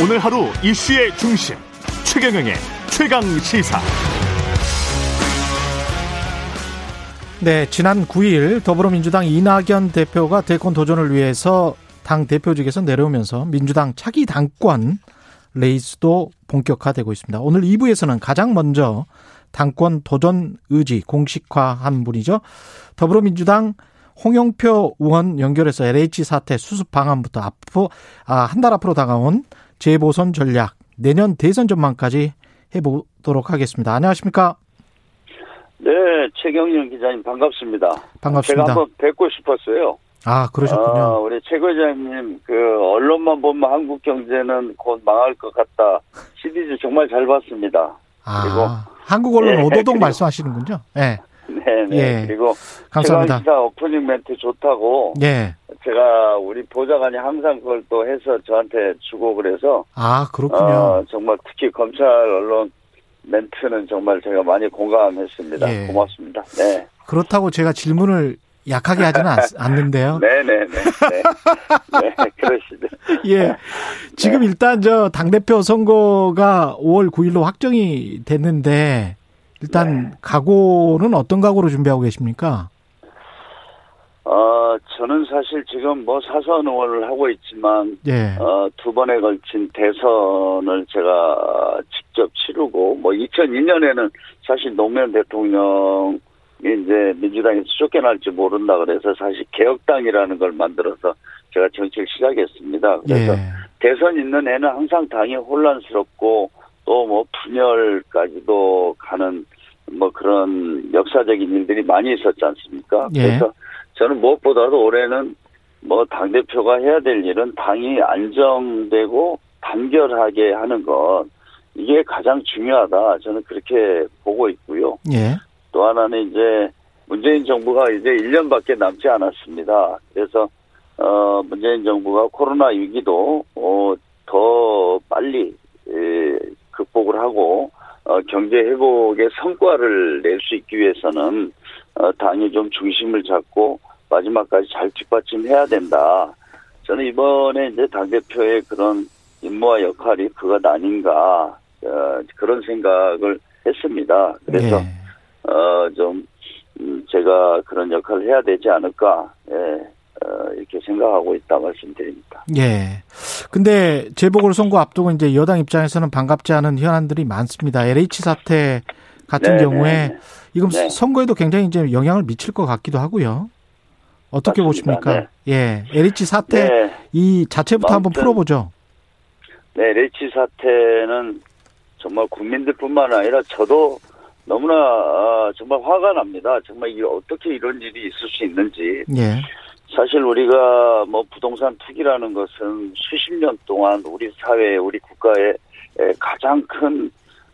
오늘 하루 이슈의 중심 최경영의 최강 시사. 네, 지난 9일 더불어민주당 이낙연 대표가 대권 도전을 위해서 당 대표직에서 내려오면서 민주당 차기 당권 레이스도 본격화되고 있습니다. 오늘 2부에서는 가장 먼저 당권 도전 의지 공식화한 분이죠. 더불어민주당 홍영표 의원 연결해서 LH 사태 수습 방안부터 앞으로 아, 한 달 앞으로 다가온 재보선 전략 내년 대선 전망까지 해보도록 하겠습니다. 안녕하십니까? 네, 최경영 기자님 반갑습니다. 반갑습니다. 제가 한번 뵙고 싶었어요. 아 그러셨군요. 아, 우리 최 과장님 그 언론만 보면 한국 경제는 곧 망할 것 같다 시리즈 정말 잘 봤습니다. 아, 그리고 한국 언론 네, 오도독 그리고- 말씀하시는군요. 네, 네, 네. 예. 그리고 감사합니다. 최강시사 오프닝 멘트 좋다고 예. 제가 우리 보좌관이 항상 그걸 또 해서 저한테 주고 그래서 아 그렇군요. 어, 정말 특히 검찰 언론 멘트는 정말 제가 많이 공감했습니다. 예. 고맙습니다. 네. 그렇다고 제가 질문을 약하게 하지는 않, 않는데요. 네네네. 네. 네, 그러시죠. 예. 지금 일단 저 당대표 선거가 5월 9일로 확정이 됐는데 일단 네. 각오는 어떤 각오로 준비하고 계십니까? 어, 저는 사실 지금 뭐 사선 의원을 하고 있지만, 예. 어, 두 번에 걸친 대선을 제가 직접 치르고, 뭐 2002년에는 사실 노무현 대통령이 이제 민주당에서 쫓겨날지 모른다 그래서 사실 개혁당이라는 걸 만들어서 제가 정치를 시작했습니다. 그래서 예. 대선 있는 애는 항상 당이 혼란스럽고 또 뭐 분열까지도 가는 뭐 그런 역사적인 일들이 많이 있었지 않습니까? 예. 그래서 저는 무엇보다도 올해는 뭐 당 대표가 해야 될 일은 당이 안정되고 단결하게 하는 것 이게 가장 중요하다. 저는 그렇게 보고 있고요. 예. 또 하나는 이제 문재인 정부가 이제 1년밖에 남지 않았습니다. 그래서 어 문재인 정부가 코로나 위기도 어더 빨리 에, 극복을 하고 어 경제 회복의 성과를 낼 수 있기 위해서는 어 당이 좀 중심을 잡고 마지막까지 잘 뒷받침해야 된다. 저는 이번에 이제 당 대표의 그런 임무와 역할이 그것 아닌가 어, 그런 생각을 했습니다. 그래서 예. 어, 좀, 음, 제가 그런 역할을 해야 되지 않을까, 예, 어, 이렇게 생각하고 있다 말씀드립니다. 예. 근데 재보궐선거 앞두고 이제 여당 입장에서는 반갑지 않은 현안들이 많습니다. LH 사태 같은 네, 경우에 네, 네. 이건 네. 선거에도 굉장히 이제 영향을 미칠 것 같기도 하고요. 어떻게 맞습니다. 보십니까? 예. LH 사태 네, 이 자체부터 한번 풀어보죠. 네, 레치 사태는 정말 국민들뿐만 아니라 저도 너무나, 아, 정말 화가 납니다. 정말 이 어떻게 이런 일이 있을 수 있는지. 예. 사실 우리가 뭐 부동산 투기라는 것은 수십 년 동안 우리 사회, 우리 국가의 에, 가장 큰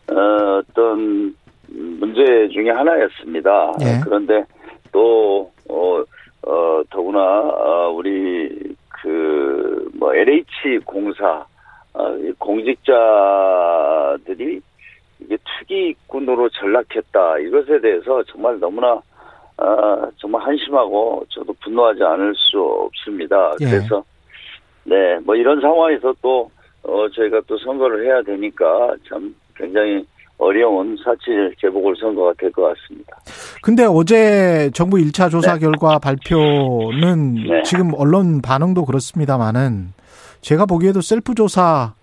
어, 어떤 문제 중에 하나였습니다. 예. 그런데 또 어, 어, 더구나 어, 우리 그 뭐 LH 공사 어, 이 공직자들이 이게 투기꾼으로 전락했다 이것에 대해서 정말 너무나 아, 정말 한심하고 저도 분노하지 않을 수 없습니다. 예. 그래서 네, 뭐 이런 상황에서 또 어, 저희가 또 선거를 해야 되니까 참 굉장히 어려운 사칠 재보궐 선거가 될 것 같습니다. 근데 어제 정부 1차 조사 네. 결과 발표는 네. 지금 언론 반응도 그렇습니다만은 제가 보기에도 셀프 조사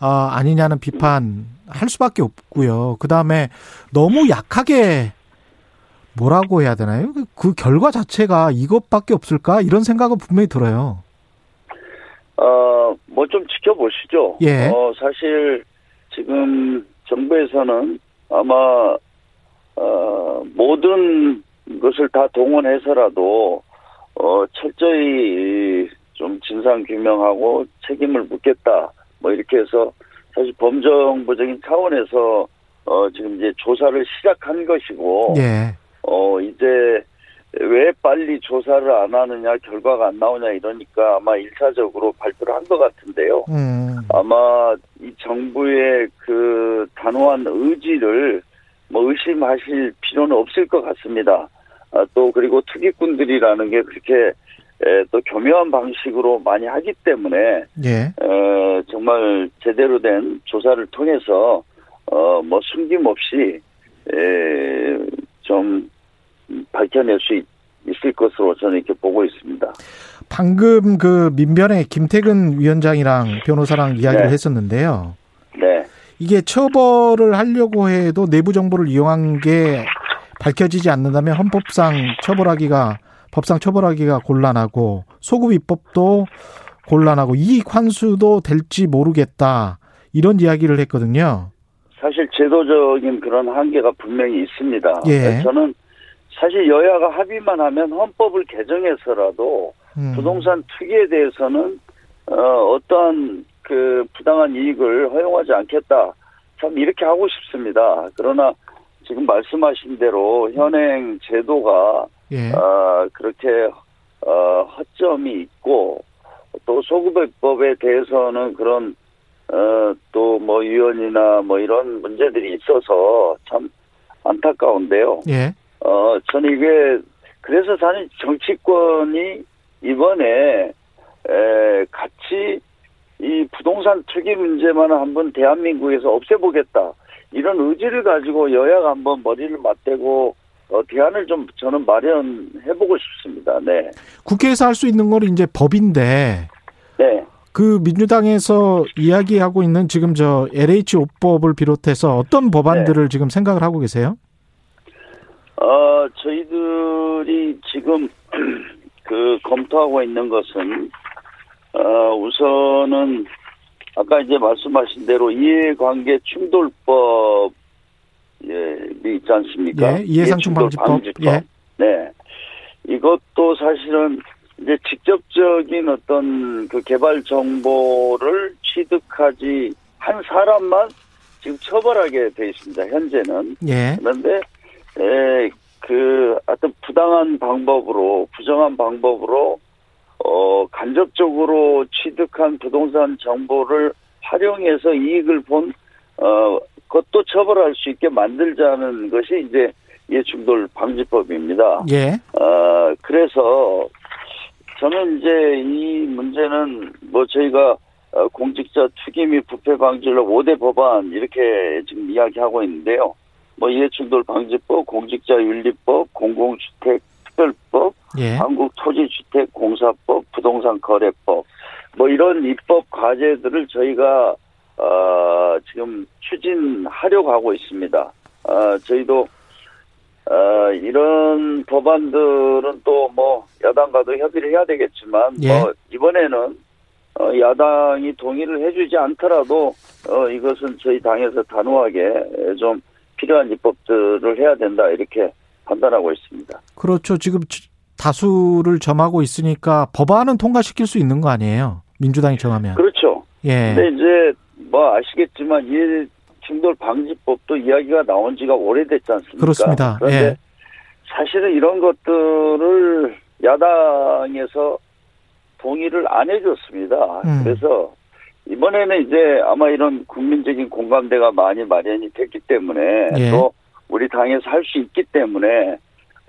아, 아니냐는 비판 할 수밖에 없고요. 그 다음에 너무 약하게 뭐라고 해야 되나요? 그- 그 결과 자체가 이것밖에 없을까? 이런 생각은 분명히 들어요. 어, 뭐 좀 지켜보시죠. 예. 어, 사실 지금 정부에서는 아마 어, 모든 것을 다 동원해서라도 어, 철저히 좀 진상 규명하고 책임을 묻겠다. 뭐 이렇게 해서 사실 범정부적인 차원에서 어, 지금 이제 조사를 시작한 것이고 예. 어, 이제 왜 빨리 조사를 안 하느냐, 결과가 안 나오냐 이러니까 아마 일차적으로 발표를 한 것 같은데요. 음. 아마 이 정부의 그 단호한 의지를 뭐 의심하실 필요는 없을 것 같습니다. 아, 또 그리고 투기꾼들이라는 게 그렇게 에, 또 교묘한 방식으로 많이 하기 때문에 예. 에, 정말 제대로 된 조사를 통해서 어, 뭐 숨김없이 에, 좀 밝혀낼 수 있, 있을 것으로 저는 이렇게 보고 있습니다. 방금 그 민변의 김태근 위원장이랑 변호사랑 이야기를 네. 했었는데요. 네, 이게 처벌을 하려고 해도 내부 정보를 이용한 게 밝혀지지 않는다면 헌법상 처벌하기가 법상 처벌하기가 곤란하고 소급 입법도 곤란하고 이익 환수도 될지 모르겠다 이런 이야기를 했거든요. 사실 제도적인 그런 한계가 분명히 있습니다. 예. 저는 사실 여야가 합의만 하면 헌법을 개정해서라도 음. 부동산 투기에 대해서는 어, 어떠한 그 부당한 이익을 허용하지 않겠다. 참 이렇게 하고 싶습니다. 그러나 지금 말씀하신 대로 현행 제도가 예. 어, 그렇게 어, 허점이 있고 또 소급입법에 대해서는 그런 어, 또뭐 유언이나 뭐 이런 문제들이 있어서 참 안타까운데요. 예. 어, 저는 이게 그래서 사실 정치권이 이번에 에, 같이 이 부동산 투기 문제만 한번 대한민국에서 없애보겠다 이런 의지를 가지고 여야가 한번 머리를 맞대고 어, 대안을 좀 저는 마련해보고 싶습니다. 네, 국회에서 할 수 있는 건 이제 법인데 네, 그 민주당에서 이야기하고 있는 지금 저 LH 5법을 비롯해서 어떤 법안들을 지금 생각을 하고 계세요? 어, 저희들이 지금 그 검토하고 있는 것은 어, 우선은 아까 이제 말씀하신 대로 이해관계 충돌법 예, 있지 않습니까? 예, 이해상충 방지법. 예. 네. 이것도 사실은 이제 직접적인 어떤 그 개발 정보를 취득하지 한 사람만 지금 처벌하게 돼 있습니다. 현재는. 예. 그런데 에, 그 어떤 부당한 방법으로 부정한 방법으로 어 간접적으로 취득한 부동산 정보를 활용해서 이익을 본어 것도 처벌할 수 있게 만들자는 것이 이제 이해충돌 방지법입니다. 예. 어 그래서 저는 이제 이 문제는 뭐 저희가 어, 공직자 투기 및 부패 방지를 5대 법안 이렇게 지금 이야기하고 있는데요. 뭐 이해충돌 방지법, 공직자윤리법, 공공주택 특별법, 예. 한국토지주택공사법, 부동산거래법 뭐 이런 입법 과제들을 저희가 어, 지금 추진하려고 하고 있습니다. 어, 저희도 어, 이런 법안들은 또 뭐 야당과도 협의를 해야 되겠지만 예. 뭐 이번에는 어, 야당이 동의를 해주지 않더라도 어, 이것은 저희 당에서 단호하게 좀 필요한 입법들을 해야 된다 이렇게 판단하고 있습니다. 그렇죠. 지금 다수를 점하고 있으니까 법안은 통과시킬 수 있는 거 아니에요? 민주당이 정하면. 그렇죠. 예. 근데 이제 뭐 아시겠지만 이 충돌 방지법도 이야기가 나온 지가 오래됐지 않습니까? 그렇습니다. 그런데 예. 사실은 이런 것들을 야당에서 동의를 안 해줬습니다. 음. 그래서 이번에는 이제 아마 이런 국민적인 공감대가 많이 마련이 됐기 때문에 예. 또 우리 당에서 할 수 있기 때문에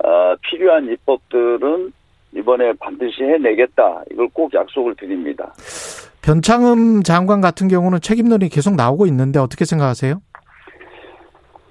어, 필요한 입법들은 이번에 반드시 해내겠다. 이걸 꼭 약속을 드립니다. 변창흠 장관 같은 경우는 책임론이 계속 나오고 있는데 어떻게 생각하세요?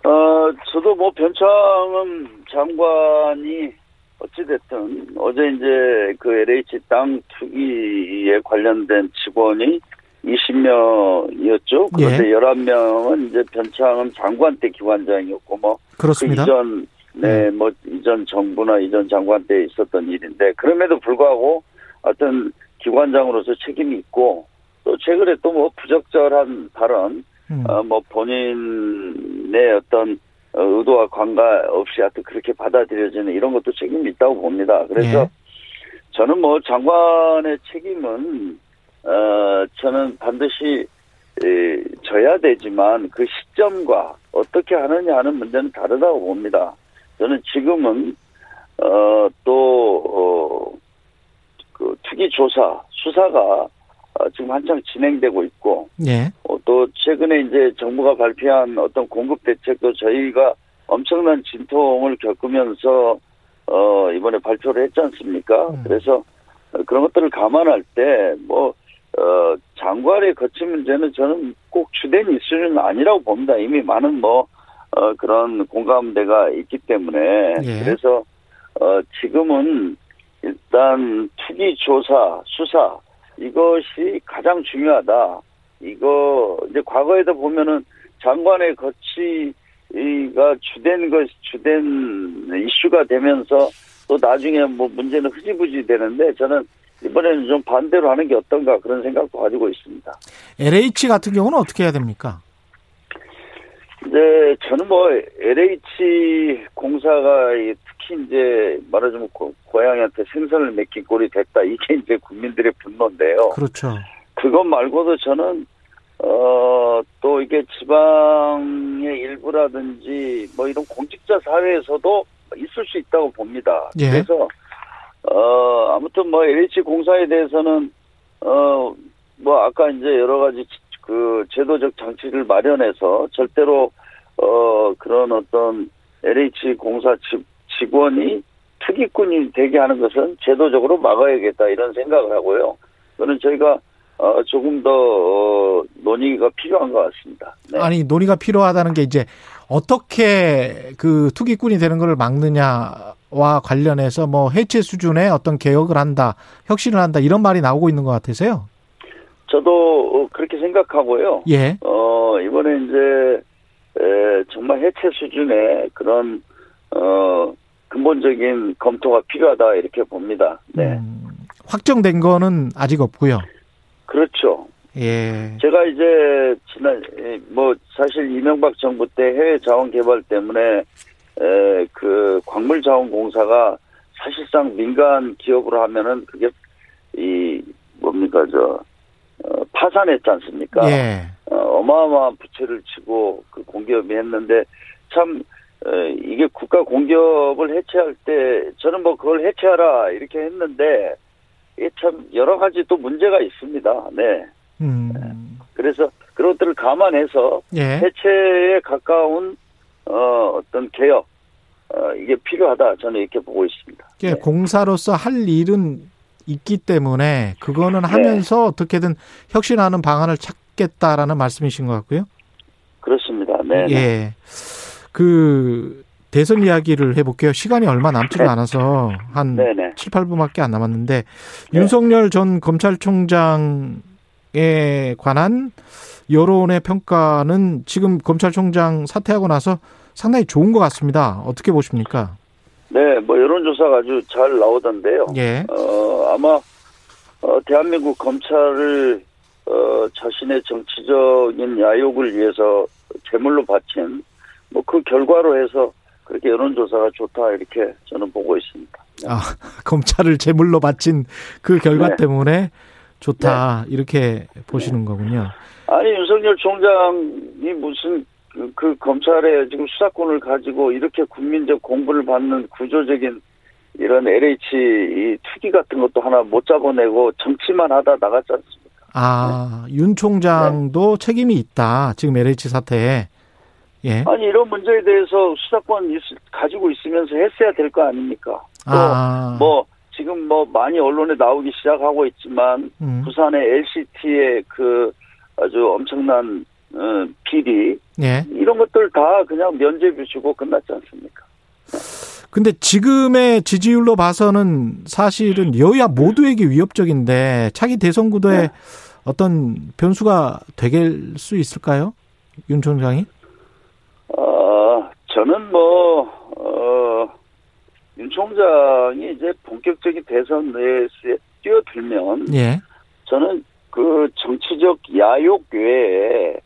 어, 저도 뭐 변창흠 장관이 어찌됐든 어제 이제 그 LH 땅 투기에 관련된 직원이 20명이었죠. 그런데 예. 11명은 이제 변창흠 장관 때 기관장이었고 뭐 그렇습니다. 그 이전 네, 뭐 이전 정부나 이전 장관 때 있었던 일인데 그럼에도 불구하고 어떤 기관장으로서 책임이 있고 또 최근에 또 뭐 부적절한 발언 음. 어, 뭐 본인의 어떤 어, 의도와 관계없이 하여튼 그렇게 받아들여지는 이런 것도 책임이 있다고 봅니다. 그래서 예. 저는 뭐 장관의 책임은 어 저는 반드시 에, 져야 되지만 그 시점과 어떻게 하느냐 하는 문제는 다르다고 봅니다. 저는 지금은 어, 어또그 투기 조사 수사가 어, 지금 한창 진행되고 있고 예. 어, 또 최근에 이제 정부가 발표한 어떤 공급 대책도 저희가 엄청난 진통을 겪으면서 어 이번에 발표를 했지 않습니까? 음. 그래서 어, 그런 것들을 감안할 때, 뭐, 어, 장관의 거치 문제는 저는 꼭 주된 이슈는 아니라고 봅니다. 이미 많은 뭐, 어, 그런 공감대가 있기 때문에. 예. 그래서, 어, 지금은 일단 투기 조사, 수사, 이것이 가장 중요하다. 이거, 이제 과거에도 보면은 장관의 거치가 주된 것, 주된 이슈가 되면서 또 나중에 뭐 문제는 흐지부지 되는데 저는 이번에는 좀 반대로 하는 게 어떤가 그런 생각도 가지고 있습니다. LH 같은 경우는 어떻게 해야 됩니까? 이제 저는 뭐 LH 공사가 이 특히 이제 말하자면 고, 고향한테 생선을 맡긴 꼴이 됐다 이게 이제 국민들의 분노인데요. 그렇죠. 그것 말고도 저는 어, 또 이게 지방의 일부라든지 뭐 이런 공직자 사회에서도 있을 수 있다고 봅니다. 예. 그래서 어, 아무튼 뭐 LH 공사에 대해서는 어, 뭐 아까 이제 여러 가지 그 제도적 장치를 마련해서 절대로 어, 그런 어떤 LH 공사 직- 직원이 투기꾼이 되게 하는 것은 제도적으로 막아야겠다 이런 생각을 하고요. 그는 저희가 어, 조금 더 어, 논의가 필요한 것 같습니다. 네. 아니 논의가 필요하다는 게 이제 어떻게 그 투기꾼이 되는 것을 막느냐와 관련해서 뭐 해체 수준의 어떤 개혁을 한다, 혁신을 한다 이런 말이 나오고 있는 것 같아서요. 저도 어, 그렇게 생각하고요. 예. 어, 이번에 이제 에, 정말 해체 수준의 그런 어, 근본적인 검토가 필요하다 이렇게 봅니다. 네. 음, 확정된 거는 아직 없고요. 그렇죠. 예. 제가 이제 지난 에, 뭐 사실 이명박 정부 때 해외 자원 개발 때문에 에, 그 광물 자원 공사가 사실상 민간 기업으로 하면은 그게 이 뭡니까 저 어, 파산했지 않습니까? 예. 어, 어마어마한 부채를 치고 그 공기업이 했는데 참 어, 이게 국가 공기업을 해체할 때 저는 뭐 그걸 해체하라 이렇게 했는데 이게 참 여러 가지 또 문제가 있습니다. 네. 음. 그래서 그런 것들을 감안해서 예. 해체에 가까운 어, 어떤 개혁 어, 이게 필요하다 저는 이렇게 보고 있습니다. 예, 네. 공사로서 할 일은 있기 때문에 그거는 하면서 어떻게든 혁신하는 방안을 찾겠다라는 말씀이신 것 같고요. 그렇습니다. 네. 네. 예. 그 대선 이야기를 해볼게요. 시간이 얼마 남지도 네. 않아서 한 네네. 7, 8분밖에 안 남았는데 네. 윤석열 전 검찰총장 에 관한 여론의 평가는 지금 검찰총장 사퇴하고 나서 상당히 좋은 것 같습니다. 어떻게 보십니까? 네, 뭐 여론조사가 아주 잘 나오던데요. 예. 어, 아마, 어, 대한민국 검찰을, 어, 자신의 정치적인 야욕을 위해서 제물로 바친, 뭐 그 결과로 해서 그렇게 여론조사가 좋다, 이렇게 저는 보고 있습니다. 아, 검찰을 제물로 바친 그 결과 네. 때문에 좋다. 이렇게 보시는 거군요. 아니, 윤석열 총장이 무슨 그, 그 검찰의 지금 수사권을 가지고 이렇게 국민적 공부를 받는 구조적인 이런 LH 이 투기 같은 것도 하나 못 잡아내고 정치만 하다 나갔지 않습니까? 아, 윤 총장도 책임이 있다. 지금 LH 사태에. 예. 아니 이런 문제에 대해서 수사권 있, 가지고 있으면서 했어야 될 거 아닙니까? 아. 또뭐 지금 뭐 많이 언론에 나오기 시작하고 있지만 음. 부산의 LCT의 그 아주 엄청난 어, 비리 예. 이런 것들 다 그냥 면죄부 주고 끝났지 않습니까? 근데 지금의 지지율로 봐서는 사실은 여야 모두에게 위협적인데 차기 대선 구도에 네. 어떤 변수가 되길 수 있을까요? 윤 총장이? 어, 저는 뭐, 어, 윤 총장이 이제 본격적인 대선 레이스에 뛰어들면, 예. 저는 그 정치적 야욕 외에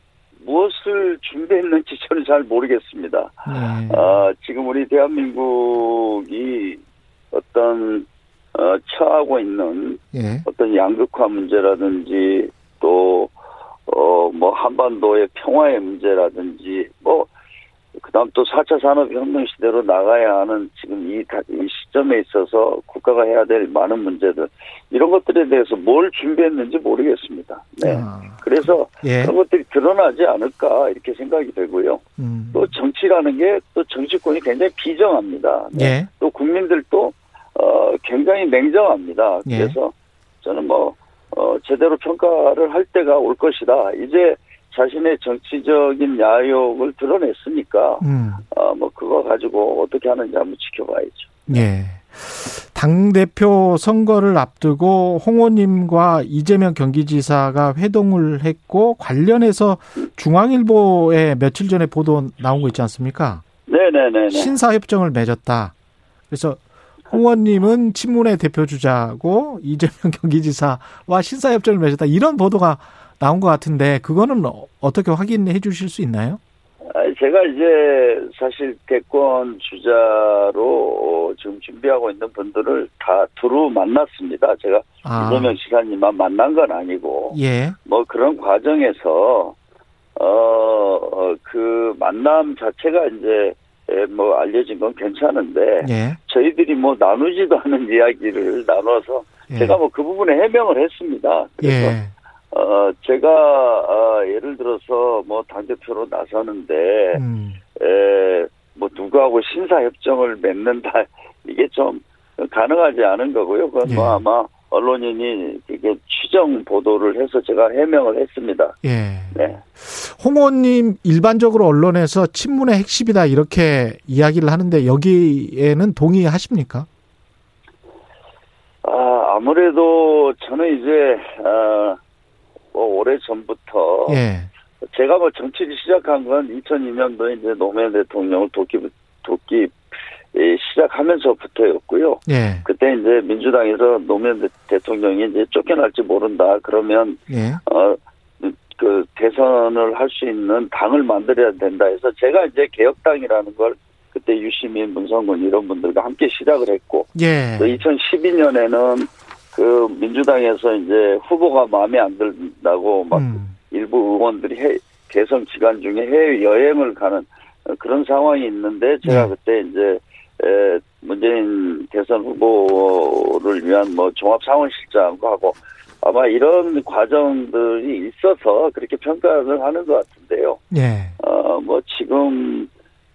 무엇을 준비했는지 저는 잘 모르겠습니다. 예. 어, 지금 우리 대한민국이 어떤, 어, 처하고 있는 예. 어떤 양극화 문제라든지 또, 어, 뭐, 한반도의 평화의 문제라든지, 뭐, 그 다음 또 4차 산업혁명 시대로 나가야 하는 지금 이, 다- 이 시점에 있어서 국가가 해야 될 많은 문제들, 이런 것들에 대해서 뭘 준비했는지 모르겠습니다. 네. 아, 그래서 예. 그런 것들이 드러나지 않을까, 이렇게 생각이 되고요. 음. 또 정치라는 게 또 정치권이 굉장히 비정합니다. 네. 예. 또 국민들도 어 굉장히 냉정합니다. 예. 그래서 저는 뭐 어, 제대로 평가를 할 때가 올 것이다. 이제 자신의 정치적인 야욕을 드러냈으니까 음. 어, 뭐 그거 가지고 어떻게 하는지 한번 지켜봐야죠. 예. 당 대표 선거를 앞두고 홍호님과 이재명 경기지사가 회동을 했고 관련해서 중앙일보에 며칠 전에 보도 나온 거 있지 않습니까? 네네네. 신사협정을 맺었다. 그래서 홍원님은 친문의 대표 주자고 이재명 경기지사와 신사협정을 맺었다. 이런 보도가 나온 것 같은데 그거는 어떻게 확인해 주실 수 있나요? 제가 이제 사실 대권 주자로 지금 준비하고 있는 분들을 다 두루 만났습니다. 제가 아. 이재명 지사님만 만난 건 아니고 예. 뭐 그런 과정에서 어그 만남 자체가 이제 뭐 알려진 건 괜찮은데 예. 저희들이 뭐 나누지도 않은 이야기를 나눠서 예. 제가 뭐 그 부분에 해명을 했습니다. 그래서 예. 어, 제가, 어, 예를 들어서, 뭐, 당대표로 나서는데, 음. 에, 뭐, 누구하고 신사협정을 맺는다, 이게 좀 가능하지 않은 거고요. 그건 예. 뭐 아마 언론인이 이게 추정 보도를 해서 제가 해명을 했습니다. 예. 네. 홍호님 일반적으로 언론에서 친문의 핵심이다 이렇게 이야기를 하는데 여기에는 동의하십니까? 아, 아무래도 저는 이제, 어, 뭐 오래 전부터 예. 제가 뭐 정치를 시작한 건 2002년도에 이제 노무현 대통령을 돕기 돕기 시작하면서부터였고요. 예. 그때 이제 민주당에서 노무현 대통령이 이제 쫓겨날지 모른다 그러면 예. 어그 대선을 할 수 있는 당을 만들어야 된다 해서 제가 이제 개혁당이라는 걸 그때 유시민, 문성근 이런 분들과 함께 시작을 했고 예. 2012년에는 그 민주당에서 이제 후보가 마음에 안 든다고 막 음. 일부 의원들이 해, 대선 기간 중에 해외 여행을 가는 그런 상황이 있는데 제가 네. 그때 이제 에, 문재인 대선 후보를 위한 뭐 종합 상원실장도 하고 아마 이런 과정들이 있어서 그렇게 평가를 하는 것 같은데요. 예. 어, 뭐 지금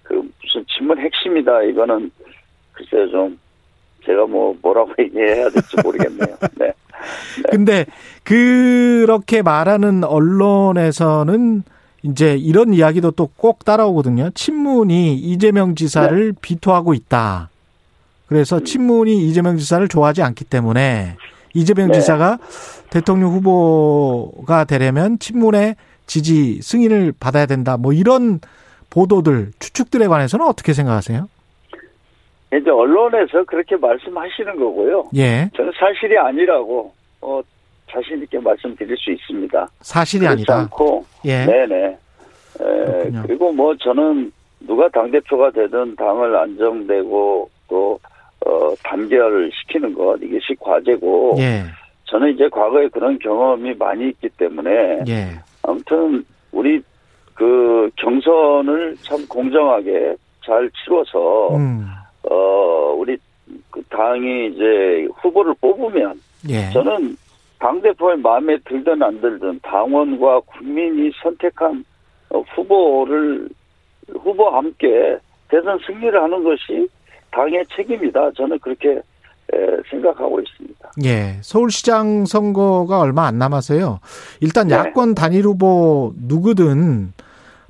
그 무슨 질문 핵심이다 이거는 글쎄요 좀 제가 뭐 뭐라고 얘기해야 될지 모르겠네요. 네. 네. 근데 그렇게 말하는 언론에서는 이제 이런 이야기도 또 꼭 따라오거든요. 친문이 이재명 지사를 네. 비토하고 있다. 그래서 음. 친문이 이재명 지사를 좋아하지 않기 때문에 이재명 네. 지사가 대통령 후보가 되려면 친문의 지지 승인을 받아야 된다. 뭐 이런 보도들 추측들에 관해서는 어떻게 생각하세요? 이제 언론에서 그렇게 말씀하시는 거고요. 예. 저는 사실이 아니라고 어, 자신 있게 말씀드릴 수 있습니다. 사실이 아니다. 않고 예. 네네. 에, 그리고 뭐 저는 누가 당 대표가 되든 당을 안정되고 또 어, 단결시키는 것 이것이 과제고. 예. 저는 이제 과거에 그런 경험이 많이 있기 때문에 예. 아무튼 우리 그 경선을 참 공정하게 잘 치러서 음. 어, 우리 그 당이 이제 후보를 뽑으면 예. 저는 당 대표의 마음에 들든 안 들든 당원과 국민이 선택한 어, 후보를 후보와 함께 대선 승리를 하는 것이 당의 책임이다. 저는 그렇게 생각하고 있습니다. 예. 서울시장 선거가 얼마 안 남아서요. 일단 네. 야권 단일 후보 누구든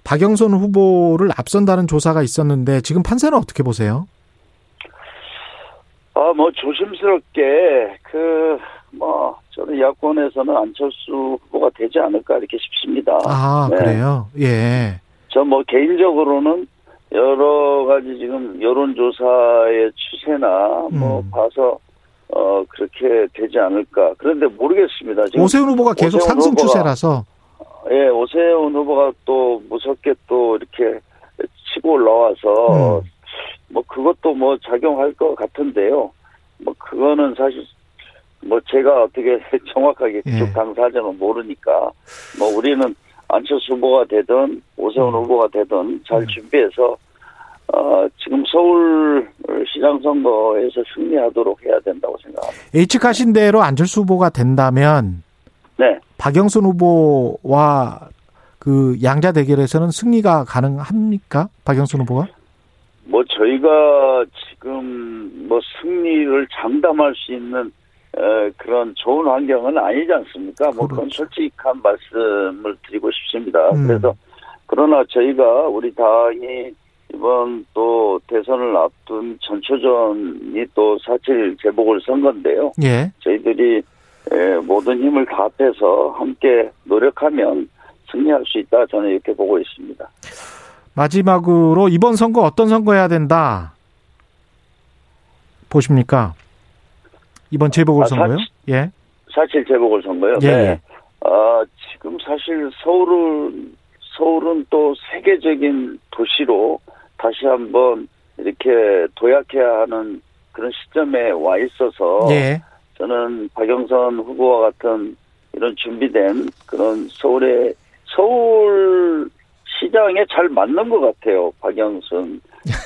박영선 후보를 앞선다는 조사가 있었는데 지금 판세는 어떻게 보세요? 아, 뭐, 조심스럽게, 그, 뭐, 저는 야권에서는 안철수 후보가 되지 않을까, 이렇게 싶습니다. 아, 네. 그래요? 예. 저 뭐, 개인적으로는 여러 가지 지금 여론조사의 추세나, 뭐, 음. 봐서, 어, 그렇게 되지 않을까. 그런데 모르겠습니다. 지금 오세훈 후보가 계속 오세훈 상승 후보가, 추세라서. 예, 오세훈 후보가 또 무섭게 또 이렇게 치고 올라와서, 음. 뭐 그것도 뭐 작용할 것 같은데요. 뭐 그거는 사실 뭐 제가 어떻게 정확하게 그쪽 예. 당사자는 모르니까 뭐 우리는 안철수 후보가 되든 오세훈 음. 후보가 되든 잘 음. 준비해서 어 지금 서울 시장 선거에서 승리하도록 해야 된다고 생각합니다. 예측하신 대로 안철수 후보가 된다면 네. 박영순 후보와 그 양자 대결에서는 승리가 가능합니까? 박영순 후보가? 뭐 저희가 지금 뭐 승리를 장담할 수 있는 어, 그런 좋은 환경은 아니지 않습니까? 뭐 그건 그렇죠. 솔직한 말씀을 드리고 싶습니다. 음. 그래서 그러나 저희가 우리 당이 이번 또 대선을 앞둔 전초전이 또 사실 재보궐 선거인데요. 예. 저희들이 에, 모든 힘을 다 합해서 함께 노력하면 승리할 수 있다 저는 이렇게 보고 있습니다. 마지막으로 이번 선거 어떤 선거 해야 된다 보십니까? 이번 재보궐 아, 선거요? 예. 사실 재보궐 선거요. 예, 네. 예. 아, 지금 사실 서울은 서울은 또 세계적인 도시로 다시 한번 이렇게 도약해야 하는 그런 시점에 와 있어서 예. 저는 박영선 후보와 같은 이런 준비된 그런 서울의 서울 시장에 잘 맞는 것 같아요. 박영선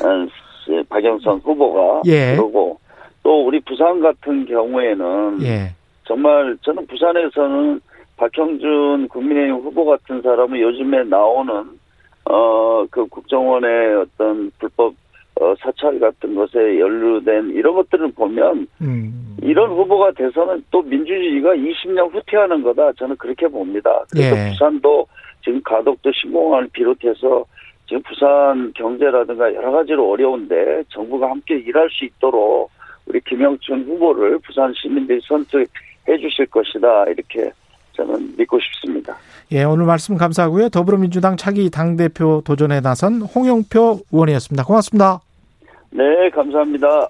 어, 씨, 박영선 후보가 예. 그리고 또 우리 부산 같은 경우에는 예. 정말 저는 부산에서는 박형준 국민의힘 후보 같은 사람은 요즘에 나오는 어 그 국정원의 어떤 불법 어, 사찰 같은 것에 연루된 이런 것들을 보면 음. 이런 후보가 돼서는 또 민주주의가 20년 후퇴하는 거다 저는 그렇게 봅니다. 그래서 예. 부산도 지금 가덕도 신공항을 비롯해서 지금 부산 경제라든가 여러 가지로 어려운데 정부가 함께 일할 수 있도록 우리 김영춘 후보를 부산 시민들이 선택해 주실 것이다 이렇게 저는 믿고 싶습니다. 예, 오늘 말씀 감사하고요. 더불어민주당 차기 당대표 도전에 나선 홍영표 의원이었습니다. 고맙습니다. 네, 감사합니다.